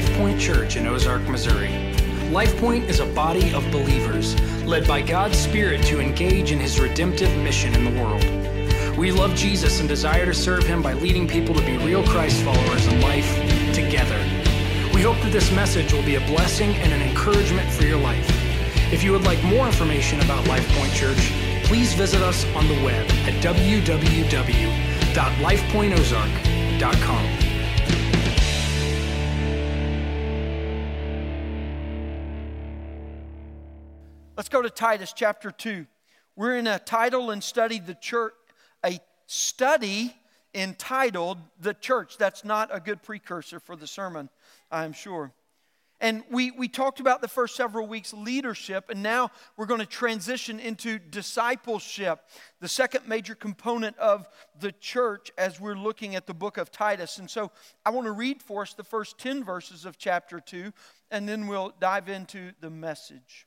choosing the podcast of Life Point Church in Ozark, Missouri. Life Point is a body of believers led by God's Spirit to engage in His redemptive mission in the world. We love Jesus and desire to serve Him by leading people to be real Christ followers in life together. We hope that this message will be a blessing and an encouragement for your life. If you would like more information about Life Point Church, please visit us on the web at www.lifepointozark.com. Let's go to Titus chapter 2. We're in a title and study the church, a study entitled The Church. That's not a good precursor for the sermon, I'm sure. And we, we talked about the first several weeks leadership, and now we're going to transition into discipleship, the second major component of the church as we're looking at the book of Titus. And so I want to read for us the first 10 verses of chapter 2, and then we'll dive into the message.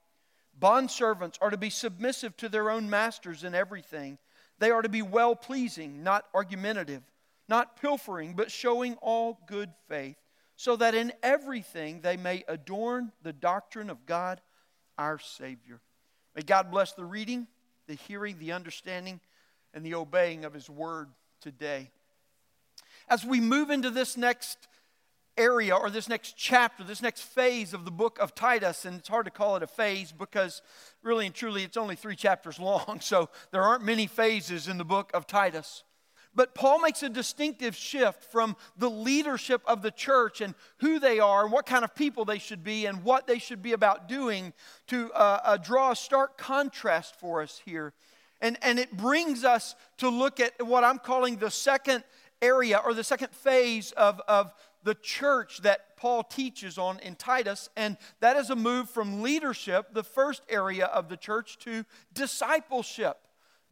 Bondservants are to be submissive to their own masters in everything. They are to be well pleasing, not argumentative, not pilfering, but showing all good faith so that in everything they may adorn the doctrine of God our Savior. May God bless the reading, the hearing, the understanding, and the obeying of His word today. As we move into this next area or this next chapter, this next phase of the book of Titus, and it's hard to call it a phase because really and truly it's only three chapters long, so there aren't many phases in the book of Titus. But Paul makes a distinctive shift from the leadership of the church and who they are and what kind of people they should be and what they should be about doing to uh, uh, draw a stark contrast for us here. And, and it brings us to look at what I'm calling the second area or the second phase of, of the church that Paul teaches on in Titus, and that is a move from leadership, the first area of the church, to discipleship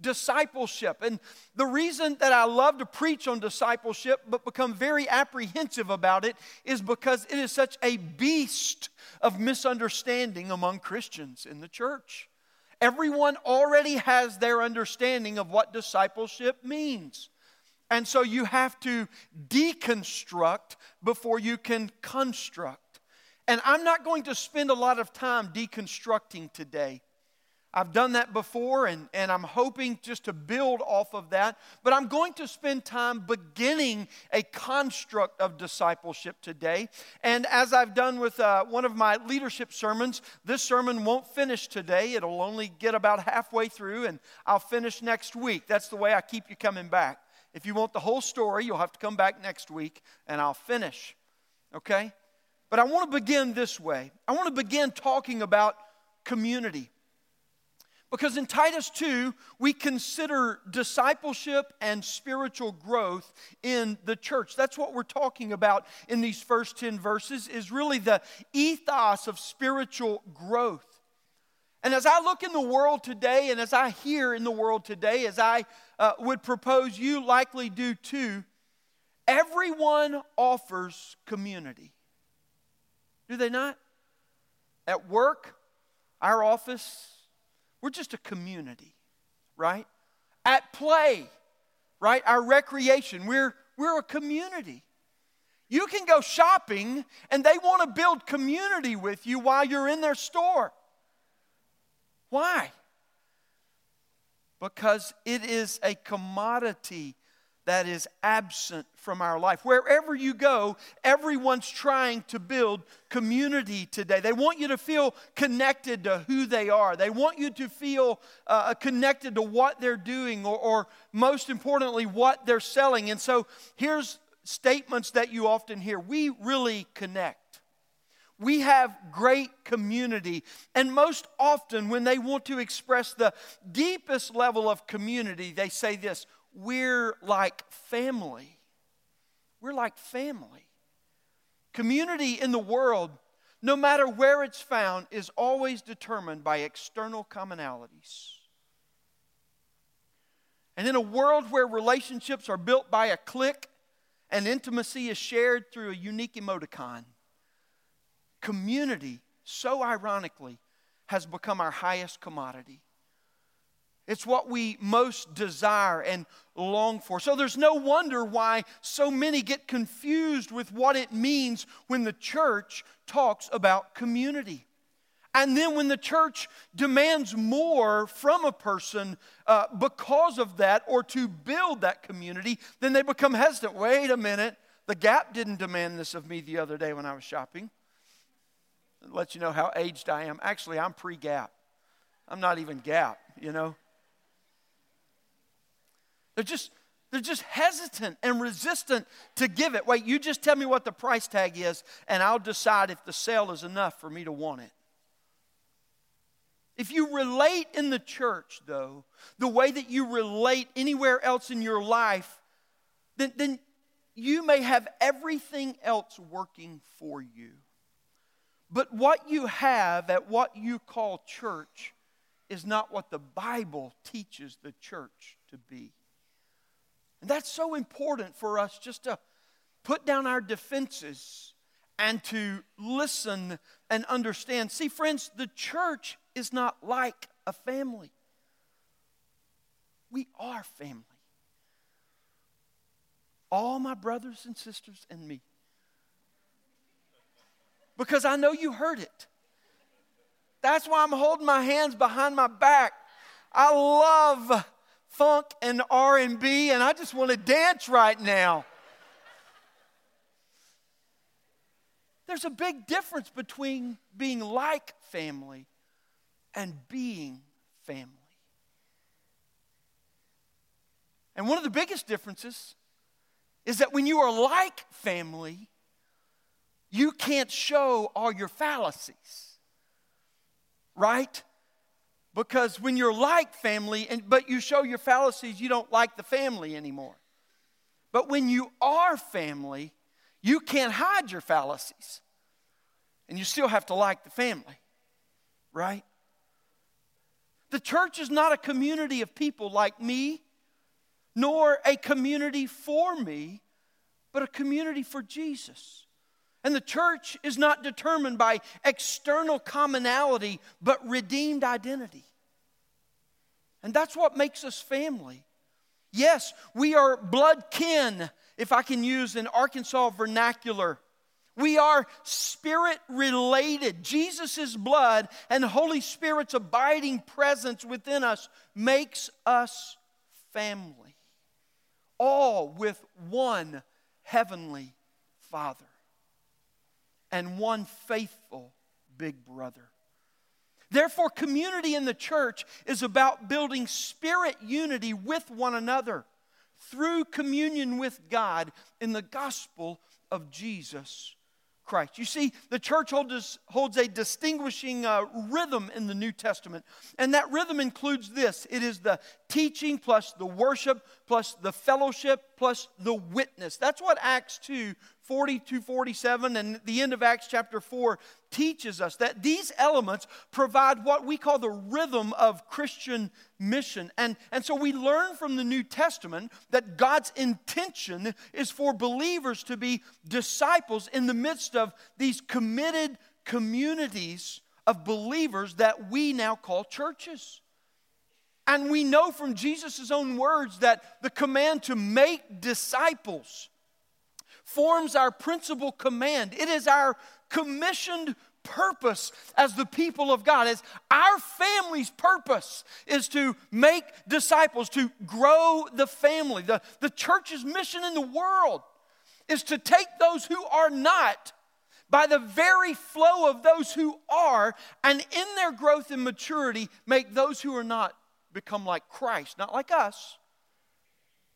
discipleship. And the reason that I love to preach on discipleship but become very apprehensive about it is because it is such a beast of misunderstanding among Christians in the church. Everyone already has their understanding of what discipleship means. And so you have to deconstruct before you can construct. And I'm not going to spend a lot of time deconstructing today. I've done that before, and, and I'm hoping just to build off of that. But I'm going to spend time beginning a construct of discipleship today. And as I've done with uh, one of my leadership sermons, this sermon won't finish today. It'll only get about halfway through, and I'll finish next week. That's the way I keep you coming back. If you want the whole story, you'll have to come back next week, and I'll finish. Okay? But I want to begin this way I want to begin talking about community. Because in Titus 2, we consider discipleship and spiritual growth in the church. That's what we're talking about in these first 10 verses is really the ethos of spiritual growth. And as I look in the world today and as I hear in the world today, as I uh, would propose you likely do too, everyone offers community. Do they not? At work, our office, we're just a community, right? At play, right? Our recreation, we're, we're a community. You can go shopping and they want to build community with you while you're in their store. Why? Because it is a commodity that is absent from our life. Wherever you go, everyone's trying to build community today. They want you to feel connected to who they are, they want you to feel uh, connected to what they're doing, or, or most importantly, what they're selling. And so here's statements that you often hear we really connect. We have great community. And most often, when they want to express the deepest level of community, they say this we're like family. We're like family. Community in the world, no matter where it's found, is always determined by external commonalities. And in a world where relationships are built by a clique and intimacy is shared through a unique emoticon, community, so ironically, has become our highest commodity. It's what we most desire and long for. So there's no wonder why so many get confused with what it means when the church talks about community. And then when the church demands more from a person uh, because of that or to build that community, then they become hesitant. Wait a minute, the Gap didn't demand this of me the other day when I was shopping. Let you know how aged I am. Actually, I'm pre Gap. I'm not even Gap, you know. They're just, they're just hesitant and resistant to give it. Wait, you just tell me what the price tag is, and I'll decide if the sale is enough for me to want it. If you relate in the church, though, the way that you relate anywhere else in your life, then, then you may have everything else working for you. But what you have at what you call church is not what the Bible teaches the church to be. And that's so important for us just to put down our defenses and to listen and understand. See, friends, the church is not like a family, we are family. All my brothers and sisters and me. Because I know you heard it. That's why I'm holding my hands behind my back. I love funk and R&B and I just want to dance right now. There's a big difference between being like family and being family. And one of the biggest differences is that when you are like family, you can't show all your fallacies. Right? Because when you're like family, and, but you show your fallacies, you don't like the family anymore. But when you are family, you can't hide your fallacies. And you still have to like the family, right? The church is not a community of people like me, nor a community for me, but a community for Jesus. And the church is not determined by external commonality, but redeemed identity. And that's what makes us family. Yes, we are blood kin, if I can use an Arkansas vernacular. We are spirit related. Jesus' blood and Holy Spirit's abiding presence within us makes us family, all with one heavenly Father and one faithful big brother. Therefore, community in the church is about building spirit unity with one another through communion with God in the gospel of Jesus Christ. You see, the church holds, a distinguishing uh, rhythm in the New Testament, and that rhythm includes this it is the teaching plus the worship plus the fellowship plus the witness. That's what Acts 2 40 to 47 and the end of Acts chapter 4 teaches us that these elements provide what we call the rhythm of Christian mission. And, and so we learn from the New Testament that God's intention is for believers to be disciples in the midst of these committed communities of believers that we now call churches. And we know from Jesus' own words that the command to make disciples forms our principal command. It is our commissioned purpose as the people of God, as our family's purpose is to make disciples, to grow the family. The, the church's mission in the world is to take those who are not by the very flow of those who are, and in their growth and maturity, make those who are not become like Christ, not like us.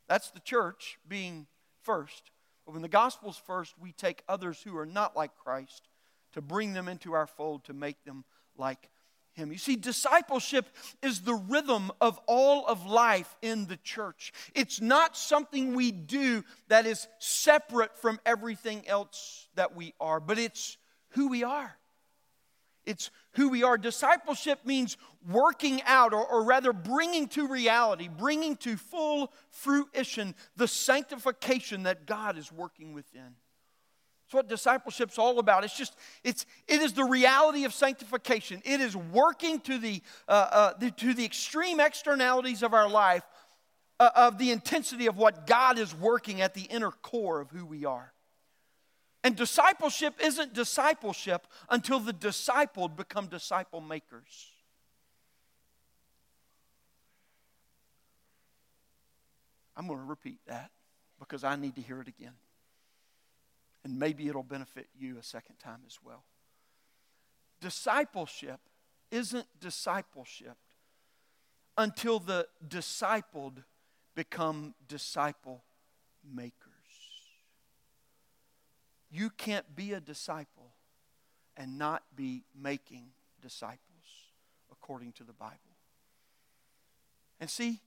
That's the church being first. But when the gospel's first, we take others who are not like Christ to bring them into our fold to make them like him. You see, discipleship is the rhythm of all of life in the church. It's not something we do that is separate from everything else that we are, but it's who we are. It's who we are. Discipleship means working out, or, or rather bringing to reality, bringing to full fruition the sanctification that God is working within. It's what discipleship's all about. It's just, it's, it is the reality of sanctification. It is working to the, uh, uh, the to the extreme externalities of our life, uh, of the intensity of what God is working at the inner core of who we are. And discipleship isn't discipleship until the discipled become disciple makers. I'm going to repeat that because I need to hear it again. And maybe it'll benefit you a second time as well. Discipleship isn't discipleship until the discipled become disciple makers. You can't be a disciple and not be making disciples according to the Bible. And see,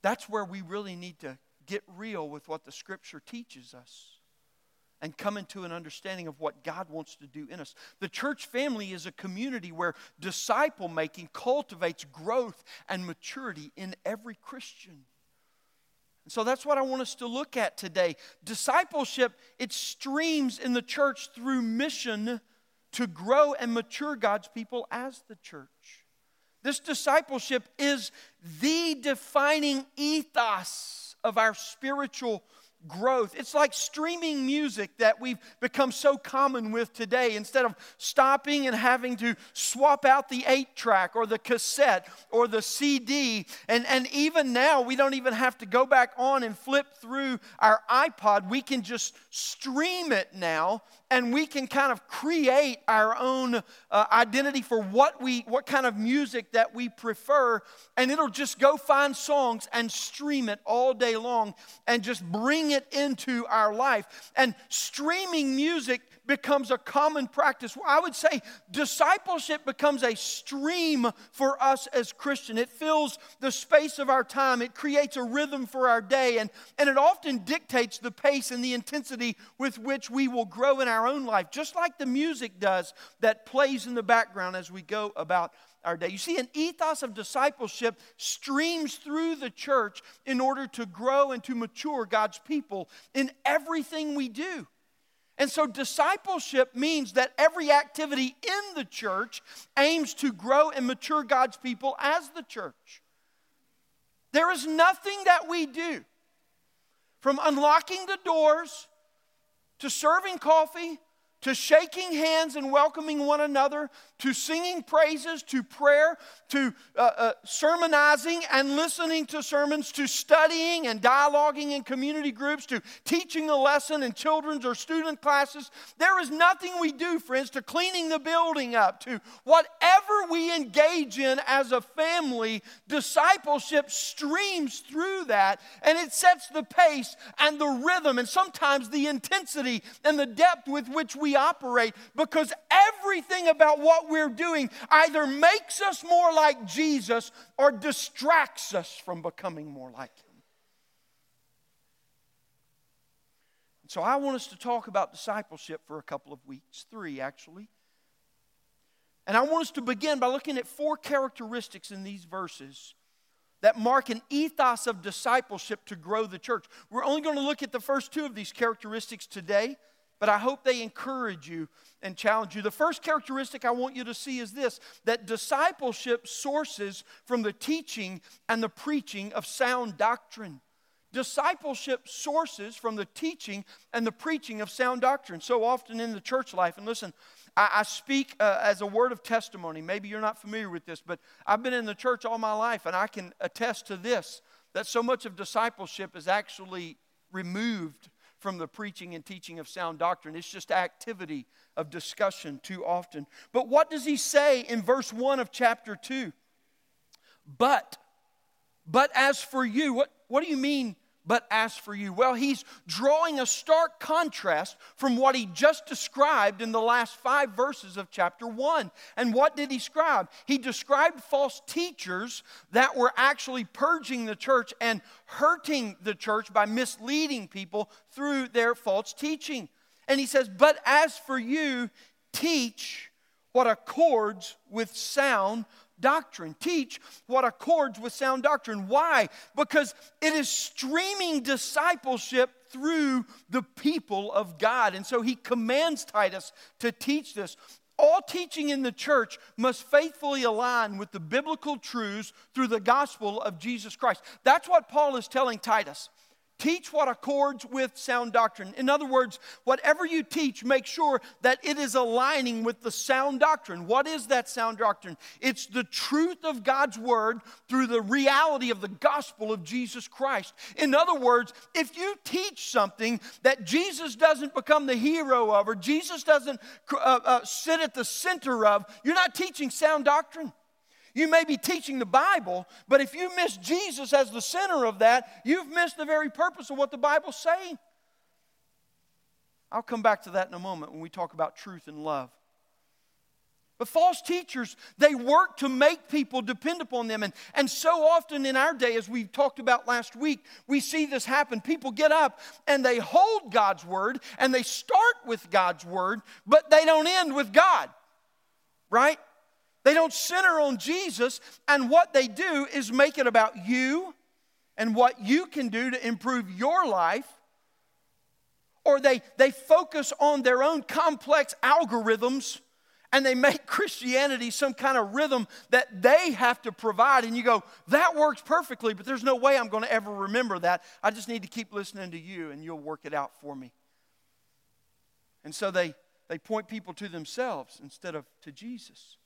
that's where we really need to get real with what the scripture teaches us and come into an understanding of what God wants to do in us. The church family is a community where disciple making cultivates growth and maturity in every Christian. And so that's what I want us to look at today. Discipleship, it streams in the church through mission to grow and mature God's people as the church. This discipleship is the defining ethos of our spiritual growth. It's like streaming music that we've become so common with today. Instead of stopping and having to swap out the eight track or the cassette or the CD, and, and even now we don't even have to go back on and flip through our iPod. We can just stream it now and we can kind of create our own uh, identity for what we what kind of music that we prefer and it'll just go find songs and stream it all day long and just bring it into our life. And streaming music becomes a common practice. I would say discipleship becomes a stream for us as Christian. It fills the space of our time, it creates a rhythm for our day, and, and it often dictates the pace and the intensity with which we will grow in our own life, just like the music does that plays in the background as we go about our day. You see, an ethos of discipleship streams through the church in order to grow and to mature God's people in everything we do. And so, discipleship means that every activity in the church aims to grow and mature God's people as the church. There is nothing that we do, from unlocking the doors to serving coffee to shaking hands and welcoming one another, to singing praises, to prayer, to uh, uh, sermonizing and listening to sermons, to studying and dialoguing in community groups, to teaching a lesson in children's or student classes. There is nothing we do, friends, to cleaning the building up, to whatever we engage in as a family, discipleship streams through that and it sets the pace and the rhythm and sometimes the intensity and the depth with which we operate because everything about what we're doing either makes us more like Jesus or distracts us from becoming more like Him. So I want us to talk about discipleship for a couple of weeks, three actually. And I want us to begin by looking at four characteristics in these verses that mark an ethos of discipleship to grow the church. We're only going to look at the first two of these characteristics today but I hope they encourage you and challenge you. The first characteristic I want you to see is this that discipleship sources from the teaching and the preaching of sound doctrine. discipleship sources from the teaching and the preaching of sound doctrine. So often in the church life, and listen, I, I speak uh, as a word of testimony. Maybe you're not familiar with this, but I've been in the church all my life, and I can attest to this that so much of discipleship is actually removed from the preaching and teaching of sound doctrine. It's just activity of discussion too often. But what does he say in verse 1 of chapter 2? But, but as for you, what, what do you mean but as for you? Well, he's drawing a stark contrast from what he just described in the last five verses of chapter 1. And what did he describe? He described false teachers that were actually purging the church and hurting the church by misleading people through their false teaching. And he says, But as for you, teach what accords with sound doctrine. Teach what accords with sound doctrine. Why? Because it is streaming discipleship through the people of God. And so he commands Titus to teach this. All teaching in the church must faithfully align with the biblical truths through the gospel of Jesus Christ. That's what Paul is telling Titus. Teach what accords with sound doctrine. In other words, whatever you teach, make sure that it is aligning with the sound doctrine. What is that sound doctrine? It's the truth of God's word through the reality of the gospel of Jesus Christ. In other words, if you teach something that Jesus doesn't become the hero of or Jesus doesn't uh, uh, sit at the center of, you're not teaching sound doctrine. You may be teaching the Bible, but if you miss Jesus as the center of that, you've missed the very purpose of what the Bible's saying. I'll come back to that in a moment when we talk about truth and love. But false teachers, they work to make people depend upon them. And, and so often in our day, as we talked about last week, we see this happen. People get up and they hold God's word and they start with God's word, but they don't end with God, right? They don't center on Jesus, and what they do is make it about you and what you can do to improve your life. Or they, they focus on their own complex algorithms and they make Christianity some kind of rhythm that they have to provide. And you go, that works perfectly, but there's no way I'm going to ever remember that. I just need to keep listening to you and you'll work it out for me. And so they, they point people to themselves instead of to Jesus.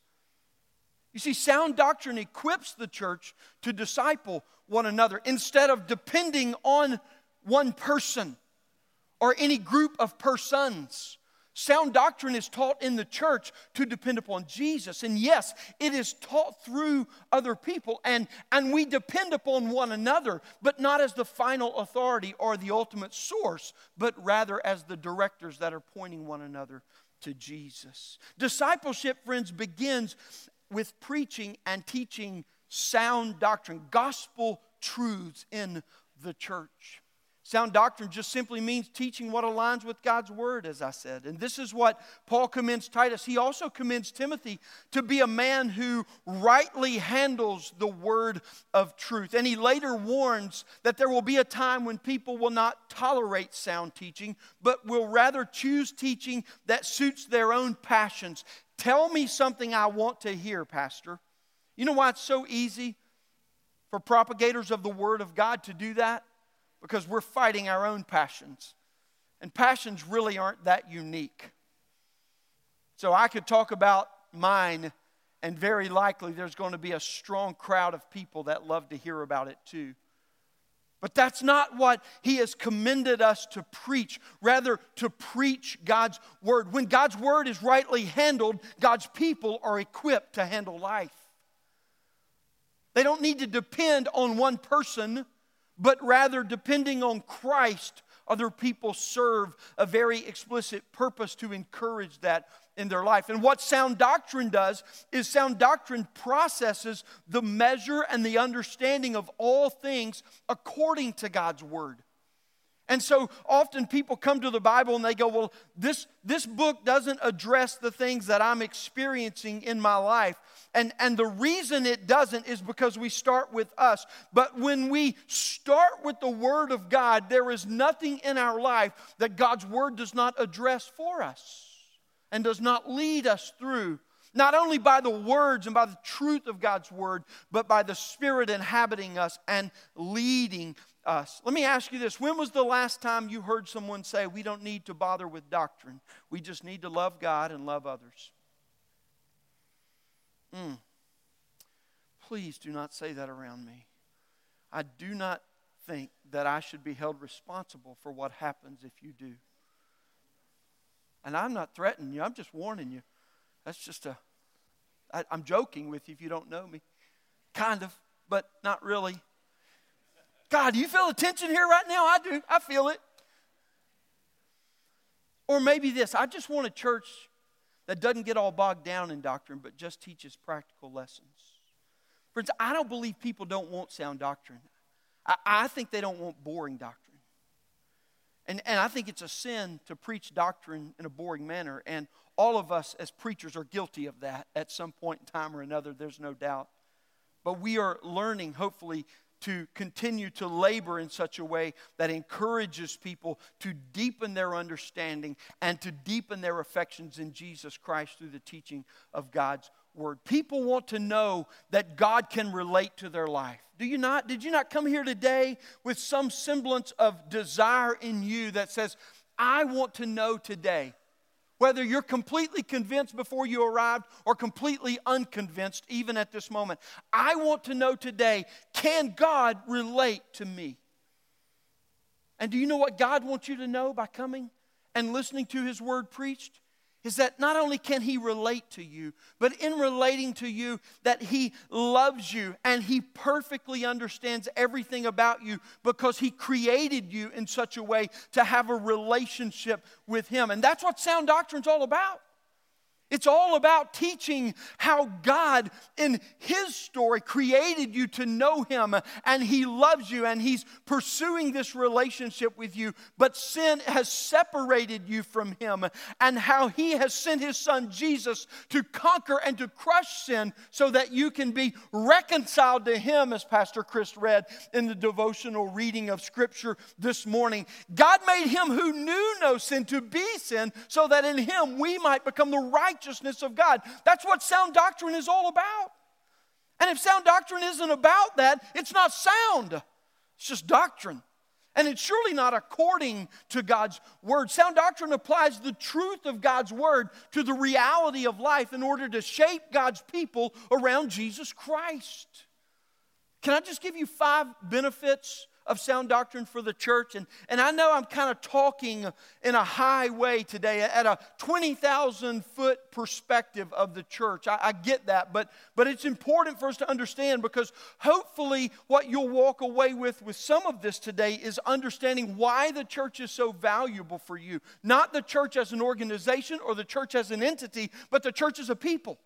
You see, sound doctrine equips the church to disciple one another instead of depending on one person or any group of persons. Sound doctrine is taught in the church to depend upon Jesus. And yes, it is taught through other people, and, and we depend upon one another, but not as the final authority or the ultimate source, but rather as the directors that are pointing one another to Jesus. Discipleship, friends, begins with preaching and teaching sound doctrine, gospel truths in the church. Sound doctrine just simply means teaching what aligns with God's word, as I said. And this is what Paul commends Titus. He also commends Timothy to be a man who rightly handles the word of truth. And he later warns that there will be a time when people will not tolerate sound teaching, but will rather choose teaching that suits their own passions. Tell me something I want to hear, Pastor. You know why it's so easy for propagators of the Word of God to do that? Because we're fighting our own passions. And passions really aren't that unique. So I could talk about mine, and very likely there's going to be a strong crowd of people that love to hear about it too. But that's not what he has commended us to preach, rather, to preach God's word. When God's word is rightly handled, God's people are equipped to handle life. They don't need to depend on one person, but rather, depending on Christ, other people serve a very explicit purpose to encourage that in their life. And what sound doctrine does is sound doctrine processes the measure and the understanding of all things according to God's word. And so often people come to the Bible and they go, Well, this, this book doesn't address the things that I'm experiencing in my life. And, and the reason it doesn't is because we start with us. But when we start with the Word of God, there is nothing in our life that God's Word does not address for us and does not lead us through, not only by the words and by the truth of God's word, but by the Spirit inhabiting us and leading us. Let me ask you this when was the last time you heard someone say, We don't need to bother with doctrine, we just need to love God and love others? Mm. Please do not say that around me. I do not think that I should be held responsible for what happens if you do. And I'm not threatening you, I'm just warning you. That's just a, I, I'm joking with you if you don't know me. Kind of, but not really. God, do you feel the tension here right now? I do. I feel it. Or maybe this I just want a church that doesn't get all bogged down in doctrine, but just teaches practical lessons. Friends, I don't believe people don't want sound doctrine. I, I think they don't want boring doctrine. And, and I think it's a sin to preach doctrine in a boring manner. And all of us as preachers are guilty of that at some point in time or another, there's no doubt. But we are learning, hopefully, to continue to labor in such a way that encourages people to deepen their understanding and to deepen their affections in Jesus Christ through the teaching of God's word. People want to know that God can relate to their life. Do you not? Did you not come here today with some semblance of desire in you that says, I want to know today whether you're completely convinced before you arrived or completely unconvinced, even at this moment. I want to know today can God relate to me? And do you know what God wants you to know by coming and listening to His word preached? Is that not only can he relate to you, but in relating to you, that he loves you and he perfectly understands everything about you because he created you in such a way to have a relationship with him. And that's what sound doctrine's all about. It's all about teaching how God, in His story, created you to know Him and He loves you and He's pursuing this relationship with you. But sin has separated you from Him and how He has sent His Son Jesus to conquer and to crush sin so that you can be reconciled to Him, as Pastor Chris read in the devotional reading of Scripture this morning. God made Him who knew no sin to be sin so that in Him we might become the right righteousness of God. That's what sound doctrine is all about. And if sound doctrine isn't about that, it's not sound, it's just doctrine. And it's surely not according to God's word. Sound doctrine applies the truth of God's word to the reality of life in order to shape God's people around Jesus Christ. Can I just give you five benefits of sound doctrine for the church. And, and I know I'm kind of talking in a high way today at a 20,000 foot perspective of the church. I, I get that, but, but it's important for us to understand because hopefully what you'll walk away with with some of this today is understanding why the church is so valuable for you. Not the church as an organization or the church as an entity, but the church as a people.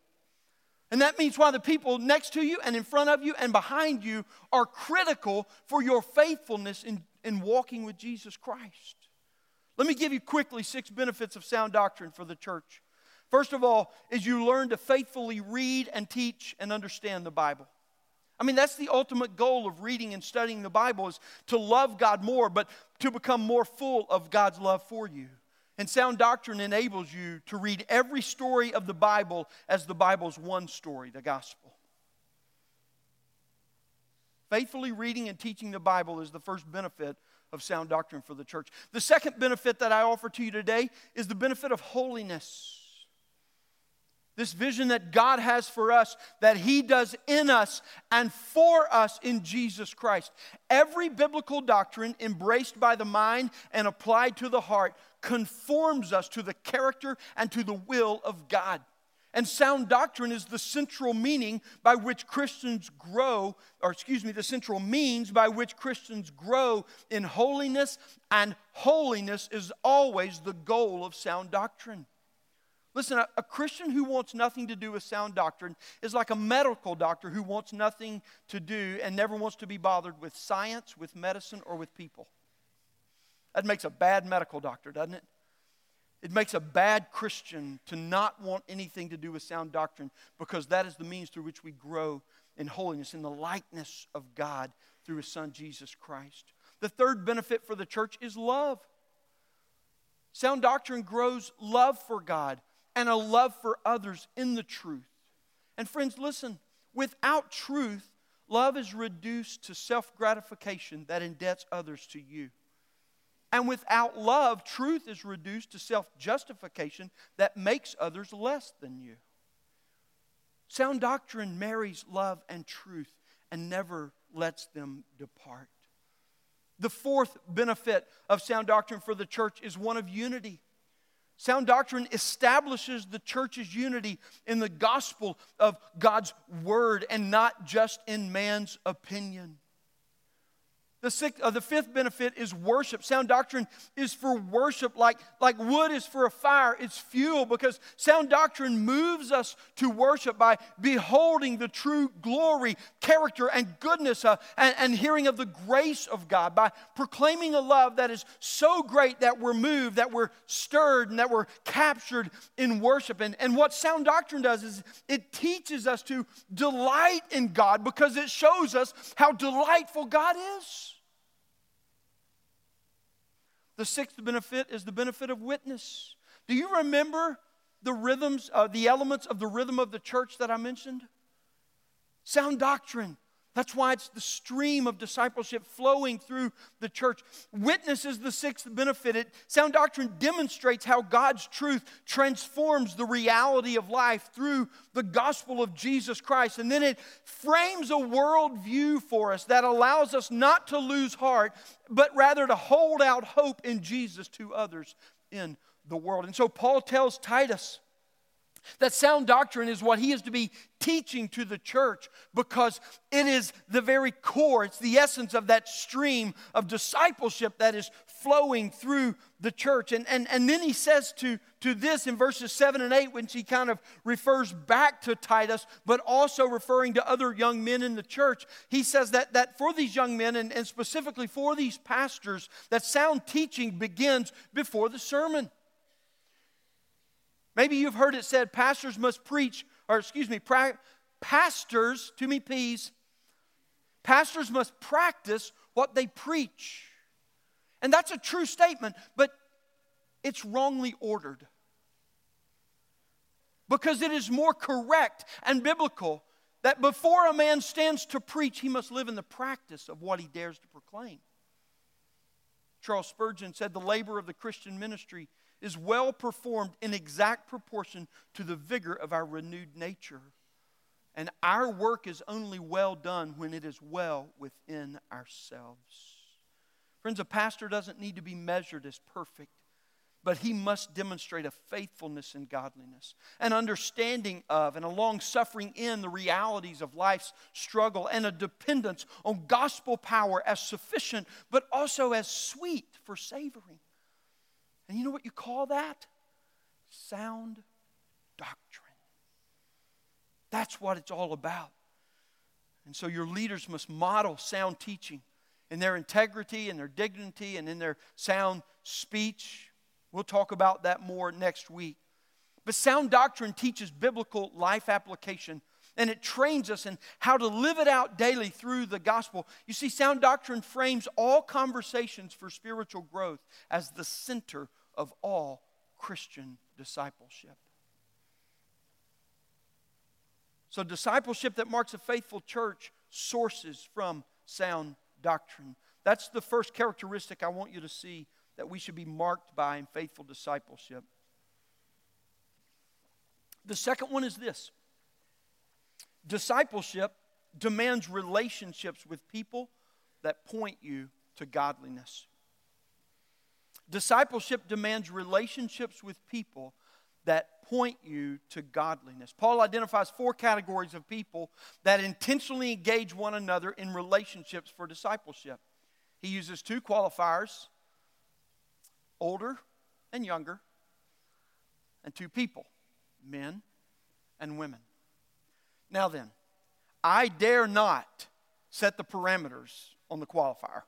And that means why the people next to you and in front of you and behind you are critical for your faithfulness in, in walking with Jesus Christ. Let me give you quickly six benefits of sound doctrine for the church. First of all, is you learn to faithfully read and teach and understand the Bible. I mean, that's the ultimate goal of reading and studying the Bible is to love God more, but to become more full of God's love for you. And sound doctrine enables you to read every story of the Bible as the Bible's one story, the gospel. Faithfully reading and teaching the Bible is the first benefit of sound doctrine for the church. The second benefit that I offer to you today is the benefit of holiness. This vision that God has for us, that He does in us and for us in Jesus Christ. Every biblical doctrine embraced by the mind and applied to the heart conforms us to the character and to the will of God. And sound doctrine is the central meaning by which Christians grow, or excuse me, the central means by which Christians grow in holiness, and holiness is always the goal of sound doctrine. Listen, a, a, Christian who wants nothing to do with sound doctrine is like a medical doctor who wants nothing to do and never wants to be bothered with science, with medicine, or with people. That makes a bad medical doctor, doesn't it? It makes a bad Christian to not want anything to do with sound doctrine because that is the means through which we grow in holiness, in the likeness of God through His Son, Jesus Christ. The third benefit for the church is love. Sound doctrine grows love for God and a love for others in the truth. And friends, listen, without truth, love is reduced to self gratification that indebts others to you. And without love, truth is reduced to self justification that makes others less than you. Sound doctrine marries love and truth and never lets them depart. The fourth benefit of sound doctrine for the church is one of unity. Sound doctrine establishes the church's unity in the gospel of God's word and not just in man's opinion. The, sixth, uh, the fifth benefit is worship. Sound doctrine is for worship, like, like wood is for a fire, it's fuel, because sound doctrine moves us to worship by beholding the true glory, character, and goodness, uh, and, and hearing of the grace of God, by proclaiming a love that is so great that we're moved, that we're stirred, and that we're captured in worship. And, and what sound doctrine does is it teaches us to delight in God because it shows us how delightful God is. The sixth benefit is the benefit of witness. Do you remember the rhythms, uh, the elements of the rhythm of the church that I mentioned? Sound doctrine, that's why it's the stream of discipleship flowing through the church. Witness is the sixth benefit. It, sound doctrine demonstrates how God's truth transforms the reality of life through the gospel of Jesus Christ. And then it frames a worldview for us that allows us not to lose heart, but rather to hold out hope in Jesus to others in the world. And so Paul tells Titus, that sound doctrine is what he is to be teaching to the church because it is the very core, it's the essence of that stream of discipleship that is flowing through the church. And, and, and then he says to, to this in verses 7 and 8, when he kind of refers back to Titus, but also referring to other young men in the church, he says that, that for these young men, and, and specifically for these pastors, that sound teaching begins before the sermon. Maybe you've heard it said pastors must preach, or excuse me, pra- pastors, to me, please, pastors must practice what they preach. And that's a true statement, but it's wrongly ordered. Because it is more correct and biblical that before a man stands to preach, he must live in the practice of what he dares to proclaim. Charles Spurgeon said, The labor of the Christian ministry is well performed in exact proportion to the vigor of our renewed nature. And our work is only well done when it is well within ourselves. Friends, a pastor doesn't need to be measured as perfect, but he must demonstrate a faithfulness in godliness, an understanding of, and a long suffering in the realities of life's struggle, and a dependence on gospel power as sufficient, but also as sweet for savoring. And you know what you call that? Sound doctrine. That's what it's all about. And so your leaders must model sound teaching in their integrity and their dignity and in their sound speech. We'll talk about that more next week. But sound doctrine teaches biblical life application and it trains us in how to live it out daily through the gospel. You see, sound doctrine frames all conversations for spiritual growth as the center of all Christian discipleship. So, discipleship that marks a faithful church sources from sound doctrine. That's the first characteristic I want you to see that we should be marked by in faithful discipleship. The second one is this discipleship demands relationships with people that point you to godliness. Discipleship demands relationships with people that point you to godliness. Paul identifies four categories of people that intentionally engage one another in relationships for discipleship. He uses two qualifiers older and younger, and two people men and women. Now then, I dare not set the parameters on the qualifier,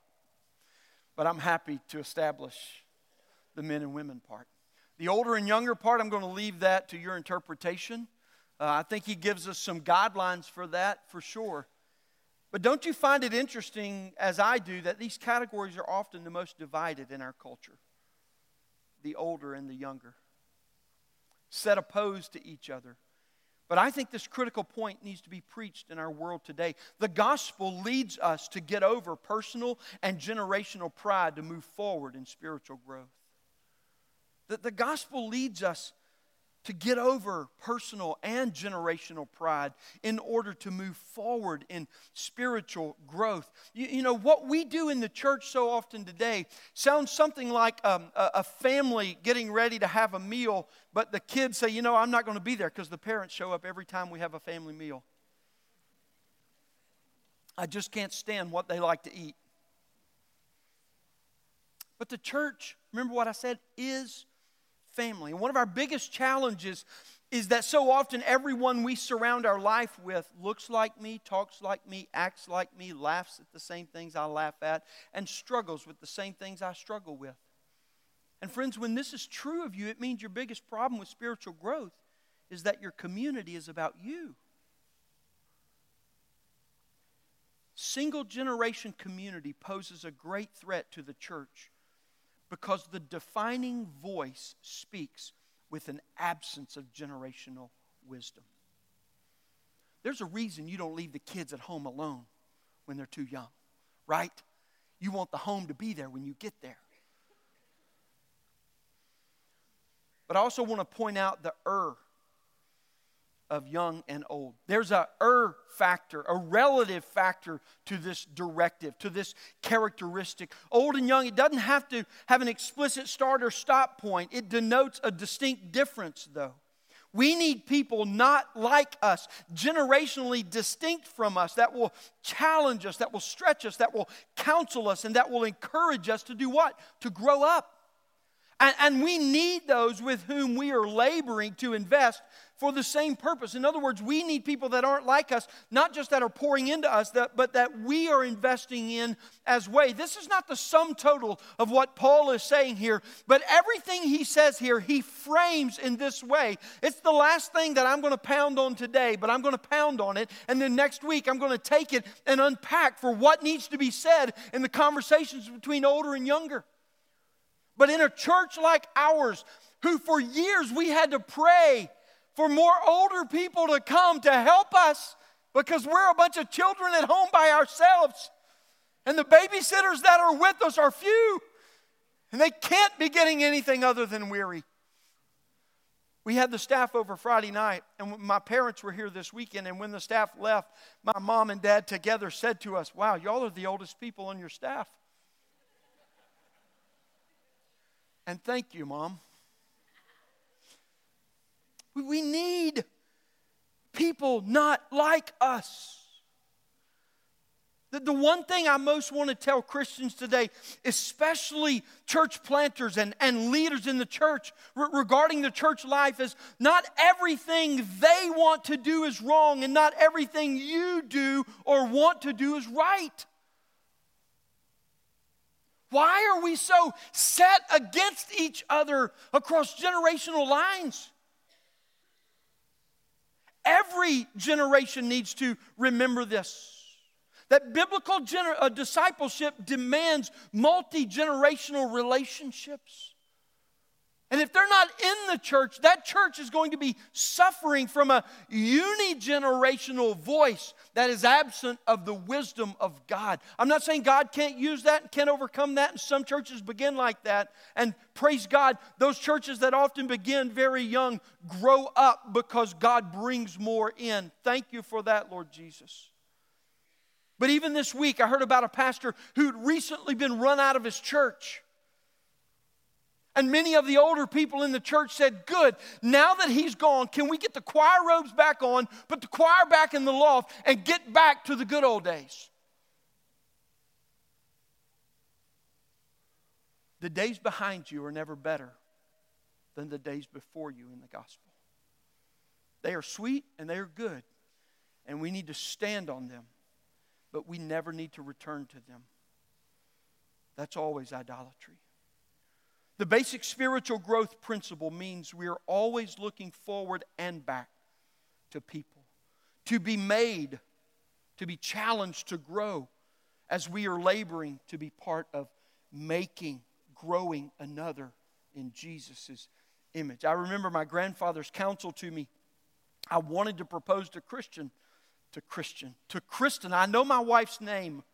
but I'm happy to establish the men and women part. The older and younger part, I'm going to leave that to your interpretation. Uh, I think he gives us some guidelines for that for sure. But don't you find it interesting, as I do, that these categories are often the most divided in our culture? The older and the younger, set opposed to each other. But I think this critical point needs to be preached in our world today. The gospel leads us to get over personal and generational pride to move forward in spiritual growth. The, the gospel leads us to get over personal and generational pride in order to move forward in spiritual growth. You, you know, what we do in the church so often today sounds something like um, a, a family getting ready to have a meal, but the kids say, you know, I'm not going to be there because the parents show up every time we have a family meal. I just can't stand what they like to eat. But the church, remember what I said, is family. And one of our biggest challenges is that so often everyone we surround our life with looks like me, talks like me, acts like me, laughs at the same things I laugh at, and struggles with the same things I struggle with. And friends, when this is true of you, it means your biggest problem with spiritual growth is that your community is about you. Single generation community poses a great threat to the church because the defining voice speaks with an absence of generational wisdom. There's a reason you don't leave the kids at home alone when they're too young, right? You want the home to be there when you get there. But I also want to point out the er of young and old. There's a er factor, a relative factor to this directive, to this characteristic. Old and young, it doesn't have to have an explicit start or stop point. It denotes a distinct difference, though. We need people not like us, generationally distinct from us, that will challenge us, that will stretch us, that will counsel us, and that will encourage us to do what? To grow up. And, and, we need those with whom we are laboring to invest for the same purpose. In other words, we need people that aren't like us, not just that are pouring into us, that, but that we are investing in as way. This is not the sum total of what Paul is saying here, but everything he says here, he frames in this way. It's the last thing that I'm going to pound on today, but I'm going to pound on it. And then next week, I'm going to take it and unpack for what needs to be said in the conversations between older and younger. But in a church like ours, who for years we had to pray for more older people to come to help us because we're a bunch of children at home by ourselves. And the babysitters that are with us are few. And they can't be getting anything other than weary. We had the staff over Friday night, and my parents were here this weekend. And when the staff left, my mom and dad together said to us, Wow, y'all are the oldest people on your staff. And thank you, Mom. We need people not like us. The, one thing I most want to tell Christians today, especially church planters and, and leaders in the church re- regarding the church life, is not everything they want to do is wrong, and not everything you do or want to do is right. Why are we so set against each other across generational lines? Every generation needs to remember this that biblical gener- uh, discipleship demands multi generational relationships. And if they're not in the church, that church is going to be suffering from a unigenerational voice that is absent of the wisdom of God. I'm not saying God can't use that and can't overcome that, and some churches begin like that. And praise God, those churches that often begin very young grow up because God brings more in. Thank you for that, Lord Jesus. But even this week, I heard about a pastor who'd recently been run out of his church. And many of the older people in the church said, Good, now that he's gone, can we get the choir robes back on, put the choir back in the loft, and get back to the good old days? The days behind you are never better than the days before you in the gospel. They are sweet and they are good, and we need to stand on them, but we never need to return to them. That's always idolatry. The basic spiritual growth principle means we are always looking forward and back to people, to be made, to be challenged to grow as we are laboring to be part of making, growing another in Jesus' image. I remember my grandfather's counsel to me. I wanted to propose to Christian, to Christian, to Kristen. I know my wife's name.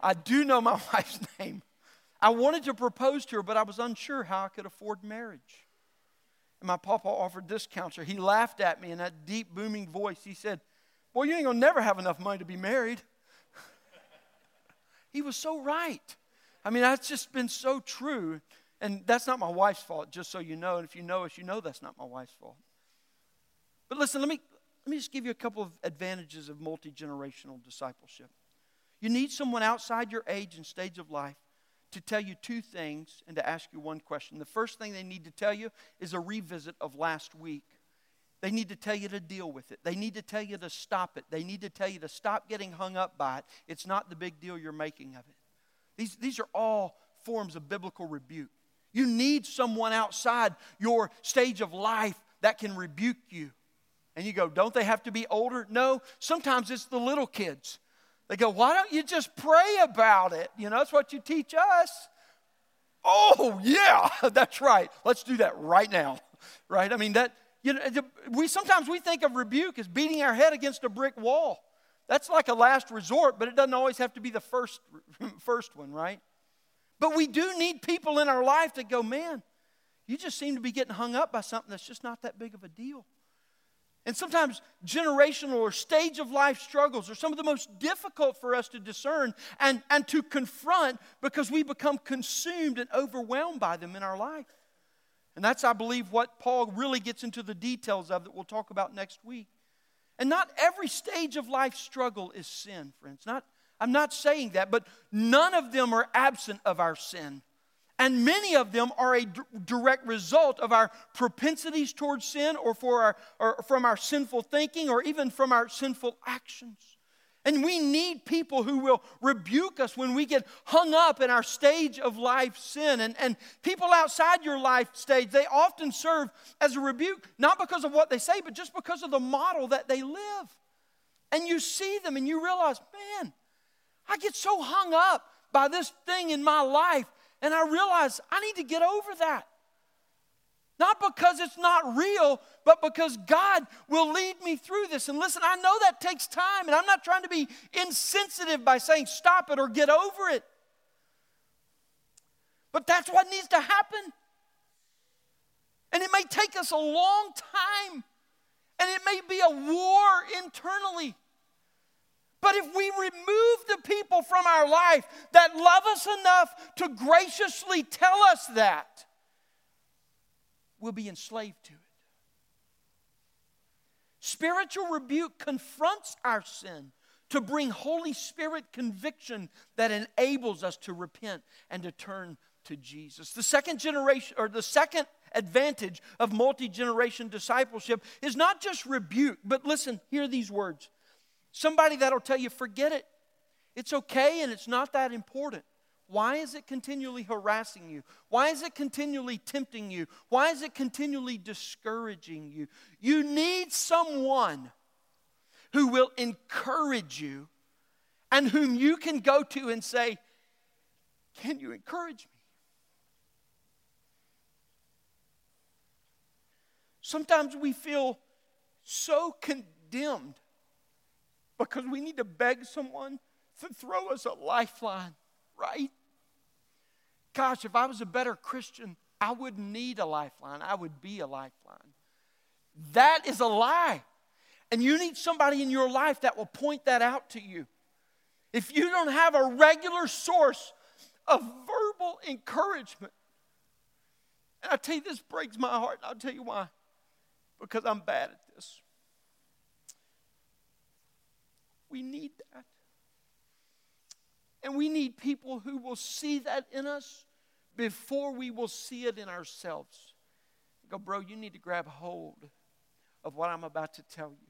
I do know my wife's name. I wanted to propose to her, but I was unsure how I could afford marriage. And my papa offered this counsel. He laughed at me in that deep, booming voice. He said, Boy, you ain't gonna never have enough money to be married. he was so right. I mean, that's just been so true. And that's not my wife's fault, just so you know. And if you know us, you know that's not my wife's fault. But listen, let me, let me just give you a couple of advantages of multi generational discipleship. You need someone outside your age and stage of life to tell you two things and to ask you one question. The first thing they need to tell you is a revisit of last week. They need to tell you to deal with it. They need to tell you to stop it. They need to tell you to stop getting hung up by it. It's not the big deal you're making of it. These, these are all forms of biblical rebuke. You need someone outside your stage of life that can rebuke you. And you go, don't they have to be older? No, sometimes it's the little kids. They go, why don't you just pray about it? You know, that's what you teach us. Oh, yeah, that's right. Let's do that right now. Right? I mean, that, you know, we sometimes we think of rebuke as beating our head against a brick wall. That's like a last resort, but it doesn't always have to be the first, first one, right? But we do need people in our life that go, man, you just seem to be getting hung up by something that's just not that big of a deal. And sometimes generational or stage of life struggles are some of the most difficult for us to discern and, and to confront because we become consumed and overwhelmed by them in our life. And that's, I believe, what Paul really gets into the details of that we'll talk about next week. And not every stage of life struggle is sin, friends. Not, I'm not saying that, but none of them are absent of our sin. And many of them are a d- direct result of our propensities towards sin or, for our, or from our sinful thinking or even from our sinful actions. And we need people who will rebuke us when we get hung up in our stage of life sin. And, and people outside your life stage, they often serve as a rebuke, not because of what they say, but just because of the model that they live. And you see them and you realize, man, I get so hung up by this thing in my life and I realized I need to get over that. Not because it's not real, but because God will lead me through this. And listen, I know that takes time, and I'm not trying to be insensitive by saying stop it or get over it. But that's what needs to happen. And it may take us a long time, and it may be a war internally. But if we remove the people from our life that love us enough to graciously tell us that, we'll be enslaved to it. Spiritual rebuke confronts our sin to bring Holy Spirit conviction that enables us to repent and to turn to Jesus. The second generation, or the second advantage of multi generation discipleship is not just rebuke, but listen, hear these words Somebody that'll tell you, forget it. It's okay and it's not that important. Why is it continually harassing you? Why is it continually tempting you? Why is it continually discouraging you? You need someone who will encourage you and whom you can go to and say, Can you encourage me? Sometimes we feel so condemned because we need to beg someone to throw us a lifeline, right? Gosh, if I was a better Christian, I wouldn't need a lifeline. I would be a lifeline. That is a lie. And you need somebody in your life that will point that out to you. If you don't have a regular source of verbal encouragement, and I tell you, this breaks my heart. I'll tell you why. Because I'm bad at this. We need that. And we need people who will see that in us before we will see it in ourselves. Go, bro, you need to grab hold of what I'm about to tell you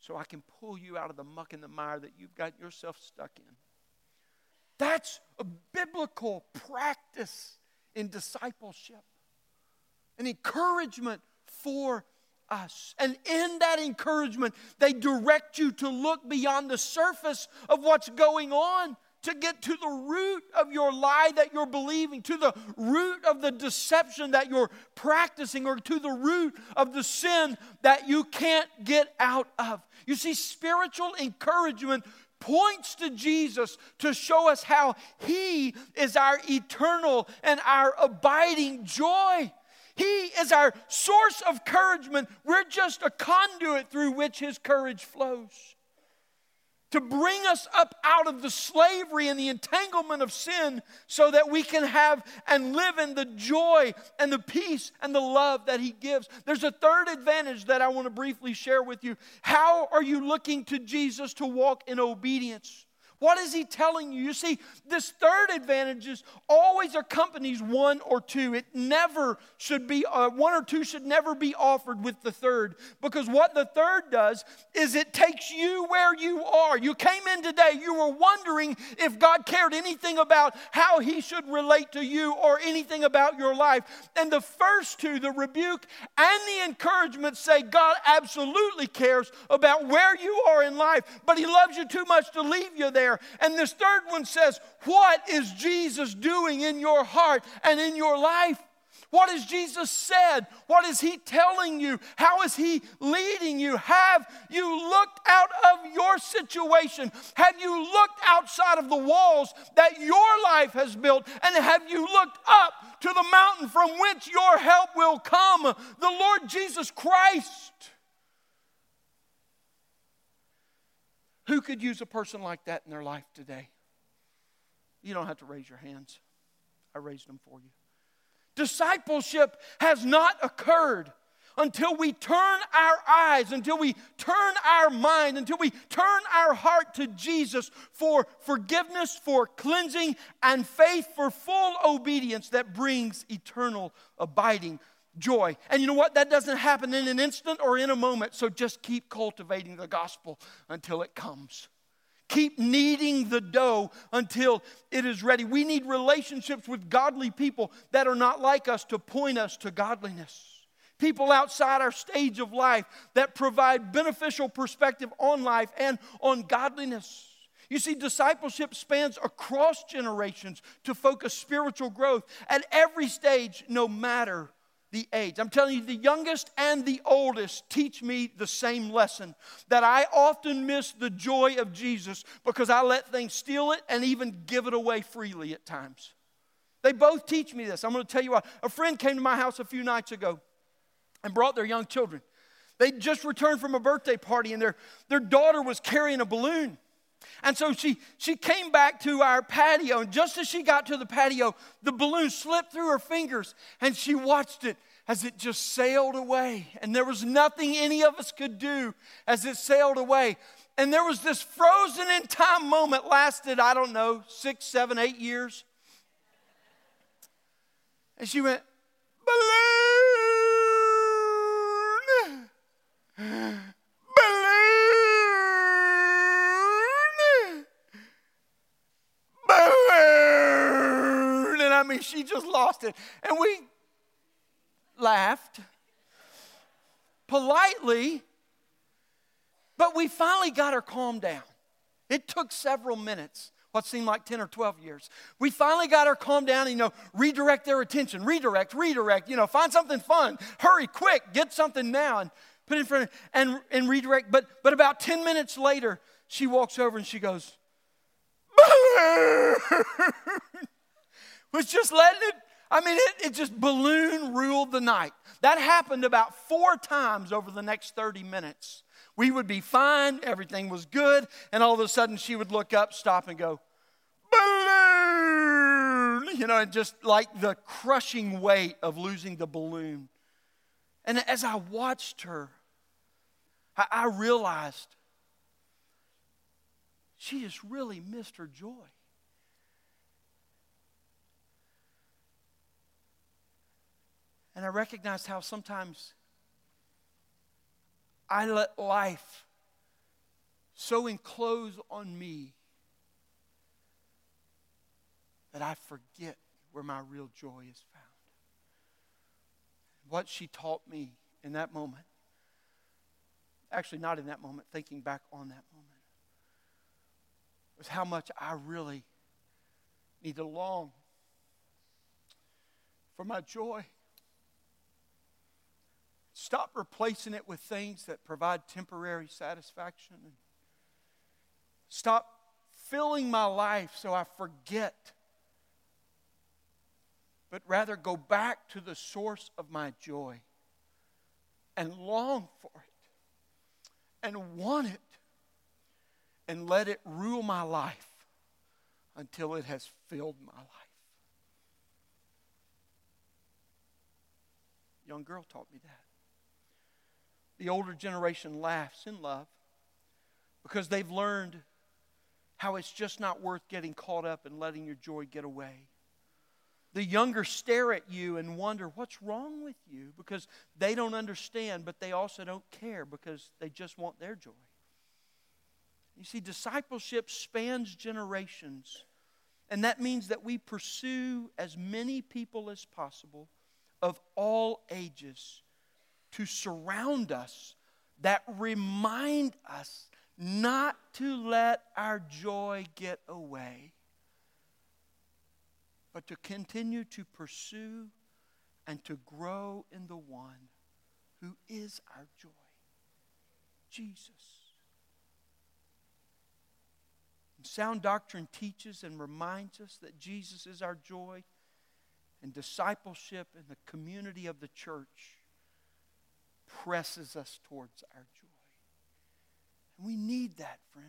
so I can pull you out of the muck and the mire that you've got yourself stuck in. That's a biblical practice in discipleship, an encouragement for us. And in that encouragement, they direct you to look beyond the surface of what's going on to get to the root of your lie that you're believing, to the root of the deception that you're practicing, or to the root of the sin that you can't get out of. You see, spiritual encouragement points to Jesus to show us how He is our eternal and our abiding joy. He is our source of encouragement. We're just a conduit through which His courage flows to bring us up out of the slavery and the entanglement of sin so that we can have and live in the joy and the peace and the love that He gives. There's a third advantage that I want to briefly share with you. How are you looking to Jesus to walk in obedience? What is he telling you? You see, this third advantage is always accompanies one or two. It never should be, uh, one or two should never be offered with the third. Because what the third does is it takes you where you are. You came in today, you were wondering if God cared anything about how he should relate to you or anything about your life. And the first two, the rebuke and the encouragement, say God absolutely cares about where you are in life, but he loves you too much to leave you there there. And this third one says, What is Jesus doing in your heart and in your life? What has Jesus said? What is He telling you? How is He leading you? Have you looked out of your situation? Have you looked outside of the walls that your life has built? And have you looked up to the mountain from which your help will come? The Lord Jesus Christ. Who could use a person like that in their life today? You don't have to raise your hands. I raised them for you. Discipleship has not occurred until we turn our eyes, until we turn our mind, until we turn our heart to Jesus for forgiveness, for cleansing, and faith for full obedience that brings eternal abiding joy. And you know what? That doesn't happen in an instant or in a moment. So just keep cultivating the gospel until it comes. Keep kneading the dough until it is ready. We need relationships with godly people that are not like us to point us to godliness. People outside our stage of life that provide beneficial perspective on life and on godliness. You see, discipleship spans across generations to focus spiritual growth at every stage, no matter the age. I'm telling you, the youngest and the oldest teach me the same lesson that I often miss the joy of Jesus because I let things steal it and even give it away freely at times. They both teach me this. I'm going to tell you why. A friend came to my house a few nights ago and brought their young children. They just returned from a birthday party and their, their daughter was carrying a balloon. And so she, she came back to our patio, and just as she got to the patio, the balloon slipped through her fingers, and she watched it as it just sailed away. And there was nothing any of us could do as it sailed away. And there was this frozen in time moment, lasted, I don't know, six, seven, eight years. And she went, Balloon! I mean, she just lost it. And we laughed politely, but we finally got her calmed down. It took several minutes what seemed like 10 or 12 years. We finally got her calmed down, you know, redirect their attention, redirect, redirect, you know, find something fun, hurry, quick, get something now and put it in front of, and, and redirect. But, but about 10 minutes later, she walks over and she goes, was just letting it, I mean, it, it just balloon ruled the night. That happened about four times over the next 30 minutes. We would be fine, everything was good, and all of a sudden she would look up, stop, and go, balloon, you know, and just like the crushing weight of losing the balloon. And as I watched her, I, I realized she just really missed her joy. And I recognized how sometimes I let life so enclose on me that I forget where my real joy is found. What she taught me in that moment, actually, not in that moment, thinking back on that moment, was how much I really need to long for my joy. Stop replacing it with things that provide temporary satisfaction. Stop filling my life so I forget, but rather go back to the source of my joy and long for it and want it and let it rule my life until it has filled my life. Young girl taught me that. The older generation laughs in love because they've learned how it's just not worth getting caught up and letting your joy get away. The younger stare at you and wonder what's wrong with you because they don't understand, but they also don't care because they just want their joy. You see, discipleship spans generations, and that means that we pursue as many people as possible of all ages to surround us that remind us not to let our joy get away, but to continue to pursue and to grow in the one who is our joy Jesus. Sound doctrine teaches and reminds us that Jesus is our joy, and discipleship in the community of the church presses us towards our joy. And we need that, friends.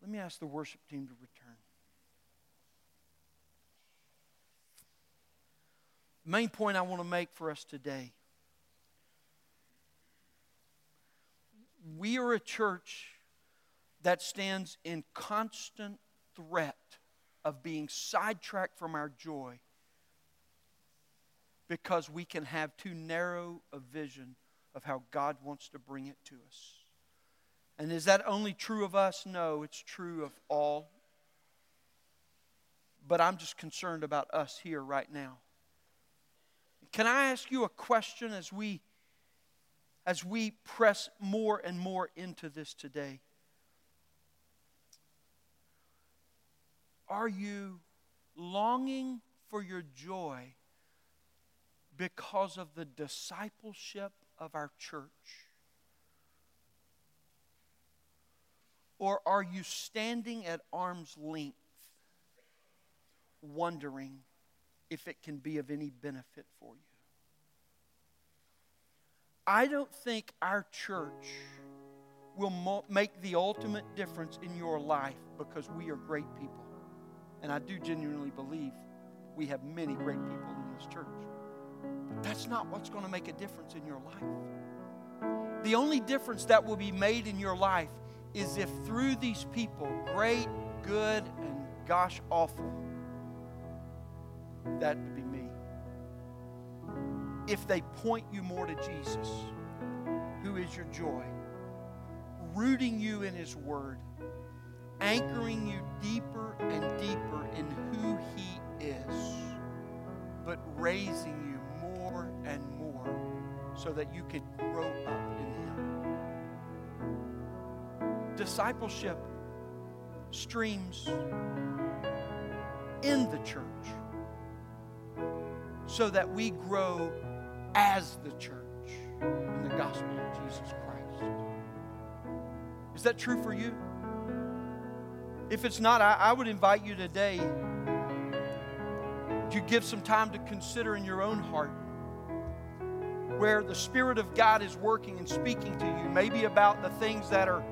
Let me ask the worship team to return. The main point I want to make for us today we are a church that stands in constant threat of being sidetracked from our joy because we can have too narrow a vision of how God wants to bring it to us. And is that only true of us? No, it's true of all. But I'm just concerned about us here right now. Can I ask you a question as we as we press more and more into this today? Are you longing for your joy because of the discipleship of our church? Or are you standing at arm's length, wondering if it can be of any benefit for you? I don't think our church will mo- make the ultimate difference in your life because we are great people. And I do genuinely believe we have many great people in this church. That's not what's going to make a difference in your life. The only difference that will be made in your life is if through these people, great, good, and gosh awful, that would be me. If they point you more to Jesus, who is your joy, rooting you in His Word, anchoring you deeper and deeper in who He is, but raising so that you can grow up in Him. discipleship streams in the church so that we grow as the church in the gospel of Jesus Christ. Is that true for you? If it's not, I, I would invite you today to give some time to consider in your own heart where the Spirit of God is working and speaking to you, maybe about the things that are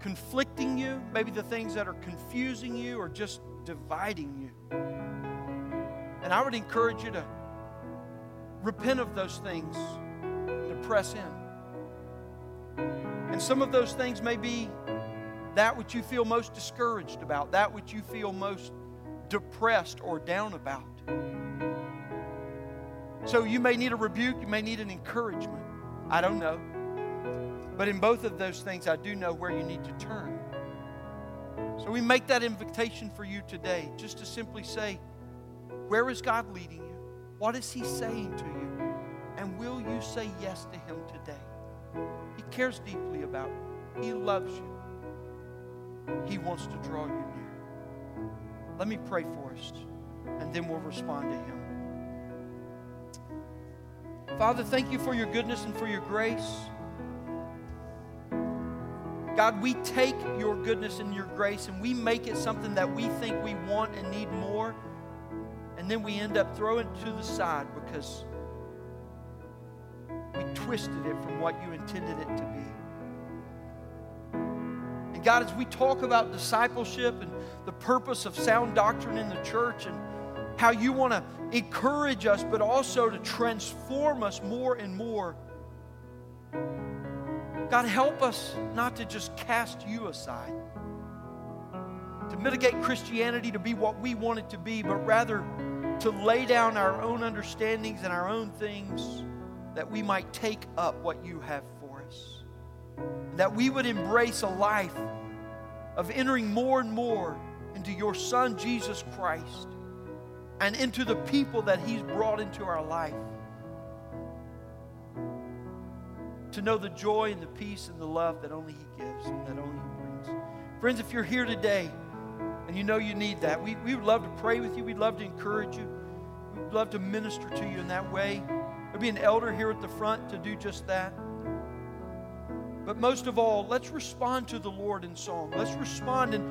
conflicting you, maybe the things that are confusing you or just dividing you. And I would encourage you to repent of those things, to press in. And some of those things may be that which you feel most discouraged about, that which you feel most depressed or down about. So you may need a rebuke, you may need an encouragement. I don't know. But in both of those things, I do know where you need to turn. So we make that invitation for you today just to simply say, Where is God leading you? What is He saying to you? And will you say yes to Him today? He cares deeply about you, He loves you, He wants to draw you near. Let me pray for us, and then we'll respond to Him. Father, thank you for your goodness and for your grace. God, we take your goodness and your grace and we make it something that we think we want and need more. And then we end up throwing it to the side because we twisted it from what you intended it to be. And God, as we talk about discipleship and the purpose of sound doctrine in the church and how you want to encourage us, but also to transform us more and more God, help us not to just cast you aside, to mitigate Christianity to be what we want it to be, but rather to lay down our own understandings and our own things that we might take up what you have for us. That we would embrace a life of entering more and more into your Son, Jesus Christ, and into the people that He's brought into our life. to know the joy and the peace and the love that only He gives and that only He brings. Friends, if you're here today and you know you need that, we, we would love to pray with you. We'd love to encourage you. We'd love to minister to you in that way. There'll be an elder here at the front to do just that. But most of all, let's respond to the Lord in song. Let's respond and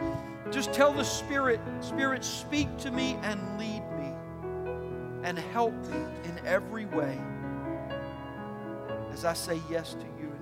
just tell the Spirit, Spirit, speak to me and lead me and help me in every way as I say yes to you